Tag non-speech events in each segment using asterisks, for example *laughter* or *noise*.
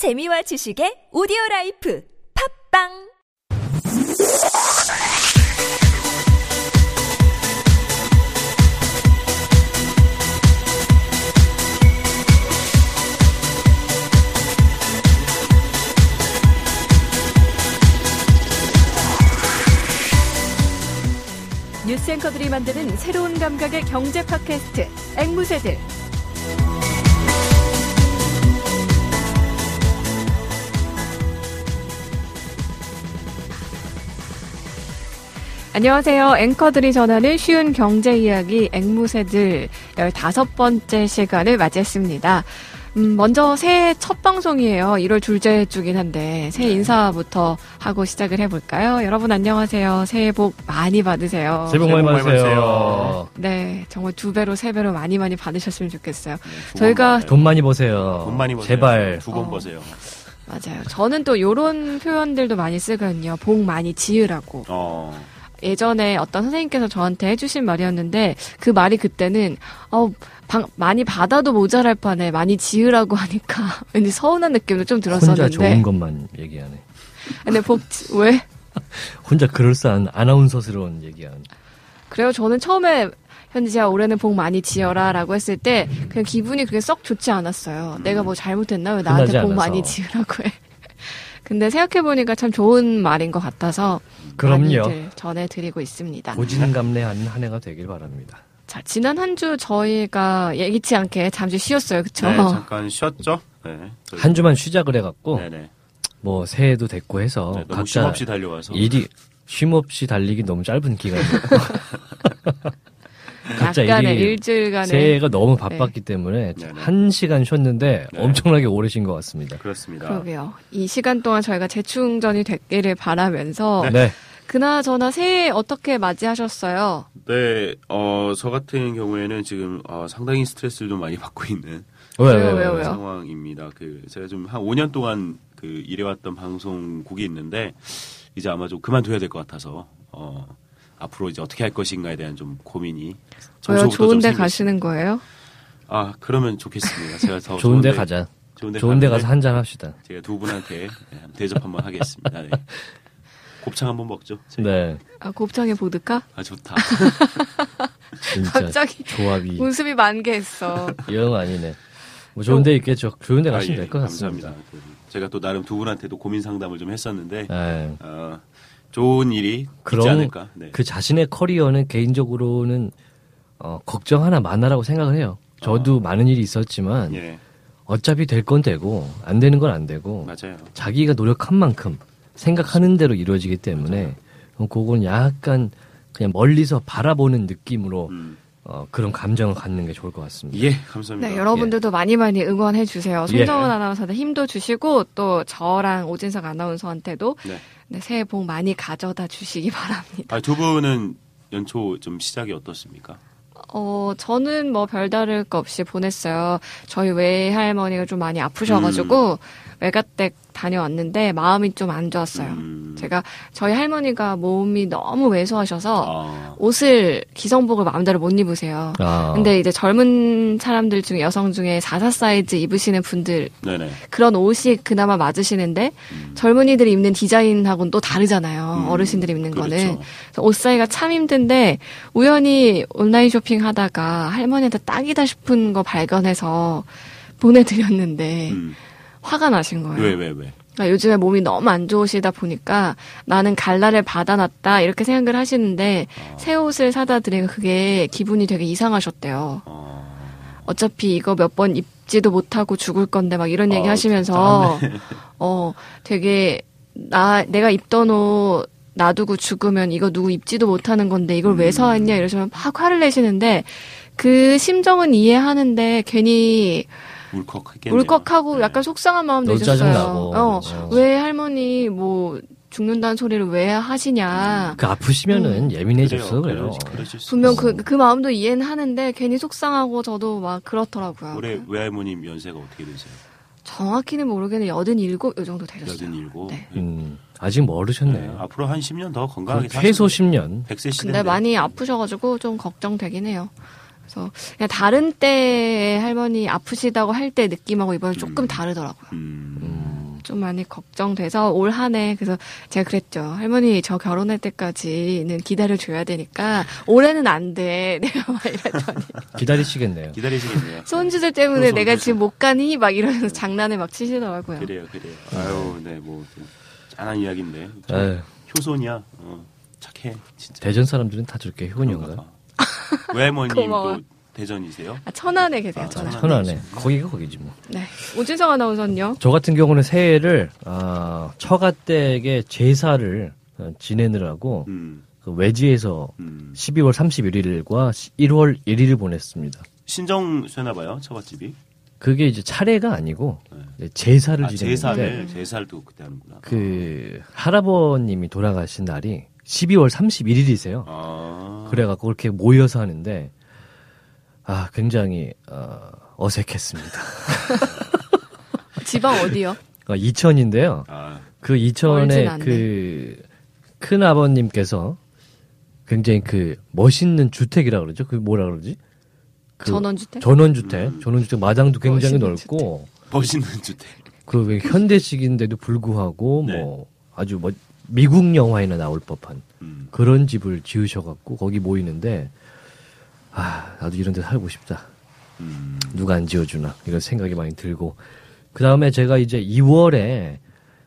재미와 지식의 오디오 라이프 팝빵! 뉴스 앵커들이 만드는 새로운 감각의 경제 팟캐스트 앵무새들 안녕하세요. 앵커들이 전하는 쉬운 경제 이야기 앵무새들 15번째 시간을 맞이했습니다. 음, 먼저 새해 첫 방송이에요. 1월 둘째 주긴 한데 새해 인사부터 하고 시작을 해볼까요? 여러분 안녕하세요. 새해 복 많이 받으세요. 새해 복 많이 받으세요. 네, 정말 두 배로 세 배로 많이 많이 받으셨으면 좋겠어요. 두 저희가. 돈 많이 버세요. 돈 많이 버세요. 제발. 두번 어. 버세요. 맞아요. 저는 또 요런 표현들도 많이 쓰거든요. 복 많이 지으라고. 어. 예전에 어떤 선생님께서 저한테 해주신 말이었는데 그 말이 그때는 어 방- 많이 받아도 모자랄 판에 많이 지으라고 하니까 *laughs* 왠지 서운한 느낌도 좀 혼자 들었었는데 좋은 것만 얘기하네. 근데 복 지- 왜 *laughs* 혼자 그럴싸한 아나운서스러운 얘기하는. 그래요? 저는 처음에 현지야 올해는 복 많이 지어라라고 했을 때 그냥 기분이 그게 썩 좋지 않았어요. 내가 뭐 잘못했나 왜 나한테 복 많이. 지으라고 해. 근데 생각해 보니까 참 좋은 말인 것 같아서 그럼요. 전해드리고 있습니다. 고진감래하는 한 해가 되길 바랍니다. 자 지난 한 주 저희가 예기치 않게 잠시 쉬었어요, 그렇죠? 네, 잠깐 쉬었죠? 네. 저희- 한 주만 쉬자 그래갖고 네네. 뭐 새해도 됐고 해서 네, 각자 쉼 없이 달려와서. 일이 쉼 없이 달리기 너무 짧은 기간이었고 *laughs* 약간의 일이 일주일간의 새해가 너무 바빴기 때문에 네네. 한 시간 쉬었는데 네. 엄청나게 오래 쉰 것 같습니다. 그렇습니다. 그러게요. 이 시간 동안 저희가 재충전이 됐기를 바라면서 네. 그나저나 새해 어떻게 맞이하셨어요? 네, 어, 저 같은 경우에는 지금 어, 상당히 스트레스를 좀 많이 받고 있는 왜, 왜요, 왜, 왜? 왜요? 상황입니다. 그 제가 좀 한 5년 동안 그 일해왔던 방송국이 있는데 이제 아마 좀 그만둬야 될 것 같아서 어, 앞으로 이제 어떻게 할 것인가에 대한 좀 고민이 왜요? 좋은데. 가시는 거예요? 아 그러면 좋겠습니다. 제가 더 *laughs* 좋은데 가자. 좋은데, 좋은데 가는데 가서 한 잔 합시다. 제가 두 분한테 네, 한번 대접 한번 하겠습니다. 네. *laughs* 곱창 한번 먹죠. 저희. 네. 아, 곱창에 보드카? 아 좋다. *laughs* 진짜 갑자기 조합이 웃음이 만개했어. 영 아니네. 뭐 좋은데 있겠죠. 좋은데 아, 가시면 예, 될것 같습니다. 감사합니다. 그, 제가 또 나름 두 분한테도 고민 상담을 좀 했었는데 네. 어, 좋은 일이 있지 그럼 않을까. 네. 그 자신의 커리어는 개인적으로는 어, 걱정 하나 많아라고 생각을 해요. 저도 많은 일이 있었지만 예, 어차피 될 건 되고 안 되는 건 안 되고 맞아요. 자기가 노력한 만큼 생각하는 대로 이루어지기 때문에 어, 그건 약간 그냥 멀리서 바라보는 느낌으로 음. 어, 그런 감정을 갖는 게 좋을 것 같습니다. 예, 감사합니다. 네, 여러분들도 많이 많이 응원해 주세요. 예. 손정은 아나운서한테 힘도 주시고 또 저랑 오진석 아나운서한테도 네. 네, 새해 복 많이 가져다 주시기 *laughs* 바랍니다. 아, 두 분은 연초 좀 시작이 어떻습니까? 어, 저는 뭐 별다를 거 없이 보냈어요. 저희 외할머니가 좀 많이 아프셔가지고 외가댁 다녀왔는데 마음이 좀 안 좋았어요. 음. 제가 저희 할머니가 몸이 너무 왜소하셔서 아, 옷을 기성복을 마음대로 못 입으세요. 아, 근데 이제 젊은 사람들 중에 여성 중에 44 사이즈 입으시는 분들 네네. 그런 옷이 그나마 맞으시는데 젊은이들이 입는 디자인하고는 또 다르잖아요. 음, 어르신들이 입는 거는. 그렇죠. 그래서 옷 사기가 참 힘든데 우연히 온라인 쇼핑 하다가 할머니한테 딱이다 싶은 거 발견해서 *laughs* 보내드렸는데 음. 화가 나신 거예요. 왜, 왜, 왜? 그러니까 요즘에 몸이 너무 안 좋으시다 보니까 나는 갈라를 받아놨다 이렇게 생각을 하시는데 아. 새 옷을 사다 드리니까 그게 기분이 되게 이상하셨대요. 어, 어차피 이거 몇 번 입지도 못하고 죽을 건데 막 이런 얘기 아, 하시면서 *laughs* 어 되게 나 내가 입던 옷 놔두고 죽으면 이거 누구 입지도 못하는 건데 이걸 음. 왜 사왔냐 이러시면 막 화를 내시는데 그 심정은 이해하는데 괜히 울컥했겠네요. 울컥하고 네. 약간 속상한 마음도 있었어요. 짜증나고. 어, 그렇죠. 왜 할머니 뭐 죽는다는 소리를 왜 하시냐. 그 아프시면은 예민해져서 그래요. 그러시- 그러실 수 분명 있어요. 그, 그 마음도 이해는 하는데 괜히 속상하고 저도 막 그렇더라고요. 올해 외할머님 연세가 어떻게 되세요? 정확히는 모르겠는데 여든 일곱 요 정도 되셨어요. 여든 일곱. 네. 음, 아직 멀으셨네. 네, 앞으로 한 10년 더 건강하게 최소 사시면 10년. 100세 시대. 근데 많이 아프셔가지고 좀 걱정되긴 해요. 그래서 그냥 다른 때에 할머니 아프시다고 할 때 느낌하고 이번에 조금 음. 다르더라고요. 음. 음, 좀 많이 걱정돼서 올 한 해 그래서 제가 그랬죠 할머니 저 결혼할 때까지는 기다려 줘야 되니까 올해는 안 돼 *laughs* 내가 막 이랬더니 기다리시겠네요. 기다리시겠네요. *laughs* 손주들 때문에 손주, 내가. 지금 못 가니 막 이러면서 장난을 막 치시더라고요. 그래요, 그래요. 아유, 네, 뭐좀 짠한 이야기인데. 아유, 효손이야. 어, 착해, 진짜. 대전 사람들은 다 저렇게 효녀인가요? *laughs* 외할머님도 고마워요. 대전이세요? 아, 천안에 계세요 아, 천안. 천안. 천안에 거기가 거기지 뭐. 네 오진성 아나운서는요. 저 같은 경우는 새해를 아, 처가댁의 제사를 어, 지내느라고 음, 그 외지에서 음. 12월 31일과 1월 1일을 보냈습니다. 신정 쇠나 봐요, 처갓집이. 그게 이제 차례가 아니고 네. 제사를 아, 지내는데 제사를, 제사를 또 그때 하는구나. 그 할아버님이 돌아가신 날이 12월 31일이세요. 아. 그래갖고 그렇게 모여서 하는데 아 굉장히 어, 어색했습니다. *laughs* 지방 어디요? 어, 이천인데요. 아, 그 이천에 않네. 그큰 아버님께서 굉장히 그 멋있는 주택이라 그러죠. 그 뭐라 그러지? 그 전원주택? 전원주택. 음. 전원주택 마당도 굉장히 넓고 멋있는 주택. 그왜 현대식인데도 불구하고 네. 뭐 아주 뭐 미국 영화에나 나올 법한 음. 그런 집을 지으셔갖고 거기 모이는데 아 나도 이런 데 살고 싶다. 음. 누가 안 지어주나 이런 생각이 많이 들고 그 다음에 제가 이제 2월에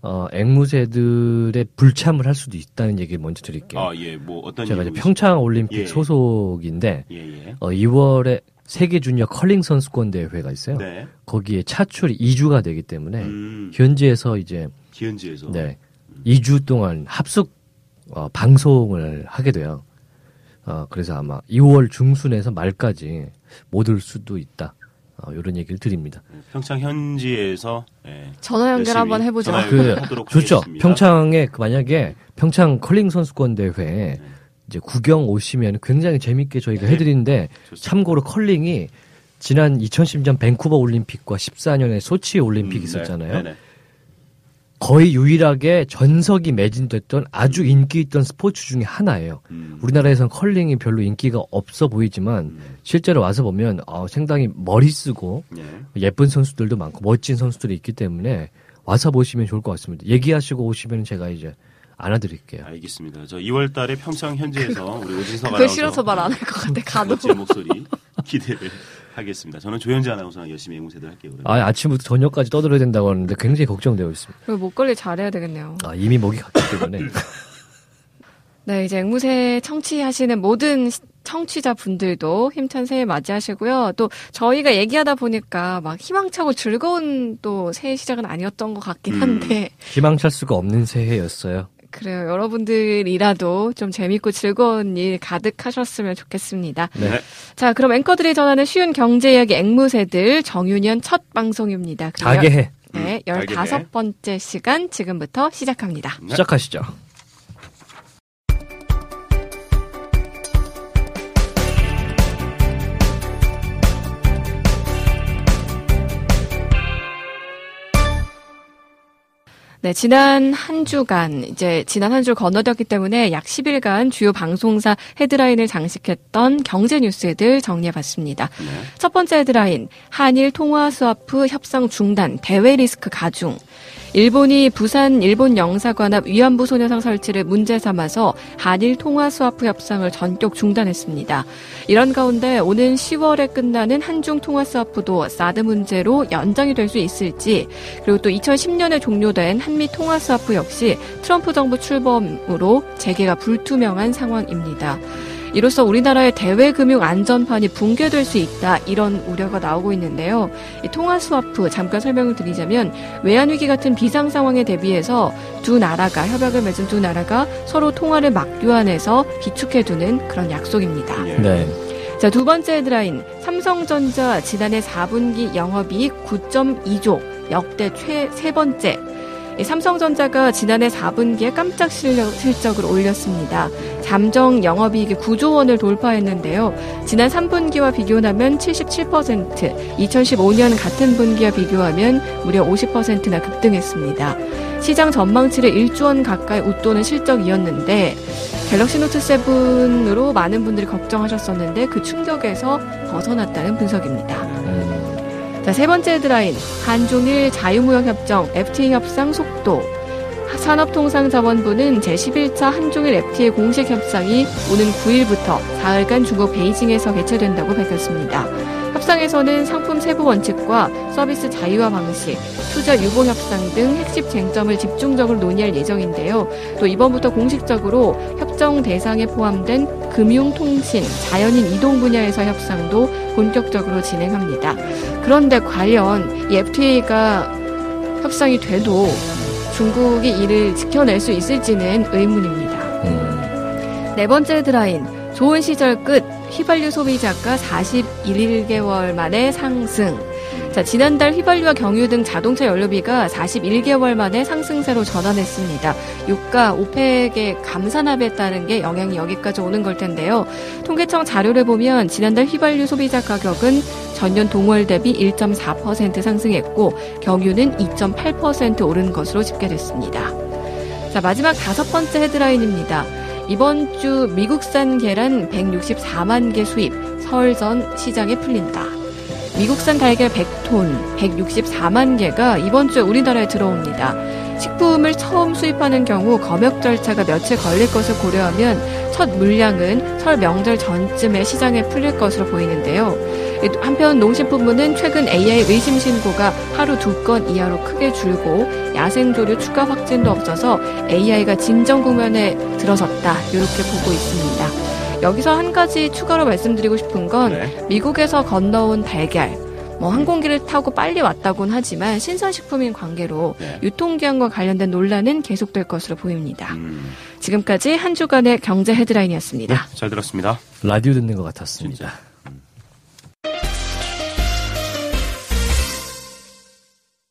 어, 앵무새들의 불참을 할 수도 있다는 얘기를 먼저 드릴게요. 아, 예, 뭐 어떤 제가 이제 평창 올림픽 예. 소속인데 예, 예. 어, 2월에 세계 주니어 컬링 선수권 대회가 있어요. 네. 거기에 차출이 2주가 되기 때문에 음, 현지에서 이제 기현지에서. 네 2주 동안 합숙 어, 방송을 하게 돼요. 어, 그래서 아마 2월 중순에서 말까지 못 올 수도 있다. 어, 이런 얘기를 드립니다. 네, 평창 현지에서 예, 전화 연결 한번 해보죠. 그 좋죠. 하겠습니다. 평창에 그 만약에 평창 컬링 선수권 대회 네. 이제 구경 오시면 굉장히 재밌게 저희가 네. 해드리는데 좋습니다. 참고로 컬링이 지난 2010년 밴쿠버 올림픽과 14년에 소치 올림픽 음, 있었잖아요. 네, 네, 네. 거의 유일하게 전석이 매진됐던 아주 인기 있던 스포츠 중에 하나예요. 음. 우리나라에선 컬링이 별로 인기가 없어 보이지만 음. 실제로 와서 보면 어, 상당히 머리 쓰고 예. 예쁜 선수들도 많고 멋진 선수들이 있기 때문에 와서 보시면 좋을 것 같습니다. 얘기하시고 오시면 제가 이제 안아드릴게요. 알겠습니다. 저 2월 달에 평창 현지에서 우리 오진석 *laughs* 그거 싫어서 말 안 할 것 같아. 가도. 멋진 목소리 기대를 *laughs* 하겠습니다. 저는 조현지 아나운서랑 열심히 앵무새들 할게요. 그러면. 아, 아침부터 저녁까지 떠들어야 된다고 하는데 굉장히 걱정되어 있습니다. 그리고 목걸이 잘해야 되겠네요. 아, 이미 목이 갔기 때문에. *laughs* 네, 이제 앵무새 청취하시는 모든 시- 청취자분들도 힘찬 새해 맞이하시고요. 또 저희가 얘기하다 보니까 막 희망차고 즐거운 또 새해 시작은 아니었던 것 같긴 음. 한데 희망찰 수가 없는 새해였어요. 그래요. 여러분들이라도 좀 재밌고 즐거운 일 가득하셨으면 좋겠습니다. 네. 자, 그럼 앵커들이 전하는 쉬운 경제 이야기 앵무새들 정유년 첫 방송입니다. 열- 해. 네, 해. 15번째 시간 지금부터 시작합니다. 네. 시작하시죠. 네, 지난 한 주간, 이제 지난 한 주 건너뛰었기 때문에 약 10일간 주요 방송사 헤드라인을 장식했던 경제 뉴스들 정리해봤습니다. 네. 첫 번째 헤드라인, 한일 통화 스와프 협상 중단, 대외 리스크 가중. 일본이 부산 일본 영사관 앞 위안부 소녀상 설치를 문제 삼아서 한일 통화 스와프 협상을 전격 중단했습니다. 이런 가운데 오는 10월에 끝나는 한중 통화 스와프도 사드 문제로 연장이 될 수 있을지 그리고 또 2010년에 종료된 한미 통화 스와프 역시 트럼프 정부 출범으로 재개가 불투명한 상황입니다. 이로써 우리나라의 대외금융 안전판이 붕괴될 수 있다 이런 우려가 나오고 있는데요. 이 통화 스와프 잠깐 설명을 드리자면 외환 위기 같은 비상 상황에 대비해서 두 나라가 협약을 맺은 두 나라가 서로 통화를 맞교환해서 비축해 두는 그런 약속입니다. 예. 네. 자, 두 번째 헤드라인. 삼성전자 지난해 4분기 영업이익 9.2조, 역대 최 세 번째. 이 삼성전자가 지난해 4분기에 깜짝 실력, 실적을 올렸습니다. 잠정 영업이익이 9조 원을 돌파했는데요. 지난 3분기와 비교하면 77%, 2015년 같은 분기와 비교하면 무려 50%나 급등했습니다. 시장 전망치를 1조 원 가까이 웃도는 실적이었는데 갤럭시 노트 7으로 많은 분들이 걱정하셨었는데 그 충격에서 벗어났다는 분석입니다. 음, 자, 자, 세 번째 헤드라인. 한중일 자유무역협정 FTA 협상 속도. 산업통상자원부는 제11차 한중일 FTA 공식 협상이 오는 9일부터 사흘간 중국 베이징에서 개최된다고 밝혔습니다. 협상에서는 상품 세부 원칙과 서비스 자유화 방식, 투자 유보 협상 등 핵심 쟁점을 집중적으로 논의할 예정인데요. 또 이번부터 공식적으로 협정 대상에 포함된 금융, 통신, 자연인 이동 분야에서 협상도 본격적으로 진행합니다. 그런데 과연 이 FTA가 협상이 돼도 중국이 이를 지켜낼 수 있을지는 의문입니다. 음, 네 번째 헤드라인. 좋은 시절 끝. 휘발유 소비자가 41개월 만에 상승. 자, 지난달 휘발유와 경유 등 자동차 연료비가 41개월 만에 상승세로 전환했습니다. 유가, 오펙의 감산압에 따른 게 영향이 여기까지 오는 걸 텐데요. 통계청 자료를 보면 지난달 휘발유 소비자 가격은 전년 동월 대비 1.4% 상승했고 경유는 2.8% 오른 것으로 집계됐습니다. 자, 마지막 다섯 번째 헤드라인입니다. 이번 주 미국산 계란 164만 개 수입, 설전 시장에 풀린다. 미국산 달걀 100톤, 164만 개가 이번 주에 우리나라에 들어옵니다. 식품을 처음 수입하는 경우 검역 절차가 며칠 걸릴 것을 고려하면 첫 물량은 설 명절 전쯤에 시장에 풀릴 것으로 보이는데요. 한편 농식품부는 최근 AI 의심 신고가 하루 두 건 이하로 크게 줄고 야생조류 추가 확진도 없어서 AI가 진정 국면에 들어섰다 이렇게 보고 있습니다. 여기서 한 가지 추가로 말씀드리고 싶은 건 네. 미국에서 건너온 달걀 뭐 항공기를 타고 빨리 왔다곤 하지만 신선식품인 관계로 네. 유통기한과 관련된 논란은 계속될 것으로 보입니다. 음, 지금까지 한 주간의 경제 헤드라인이었습니다. 네, 잘 들었습니다. 라디오 듣는 것 같았습니다. 진짜.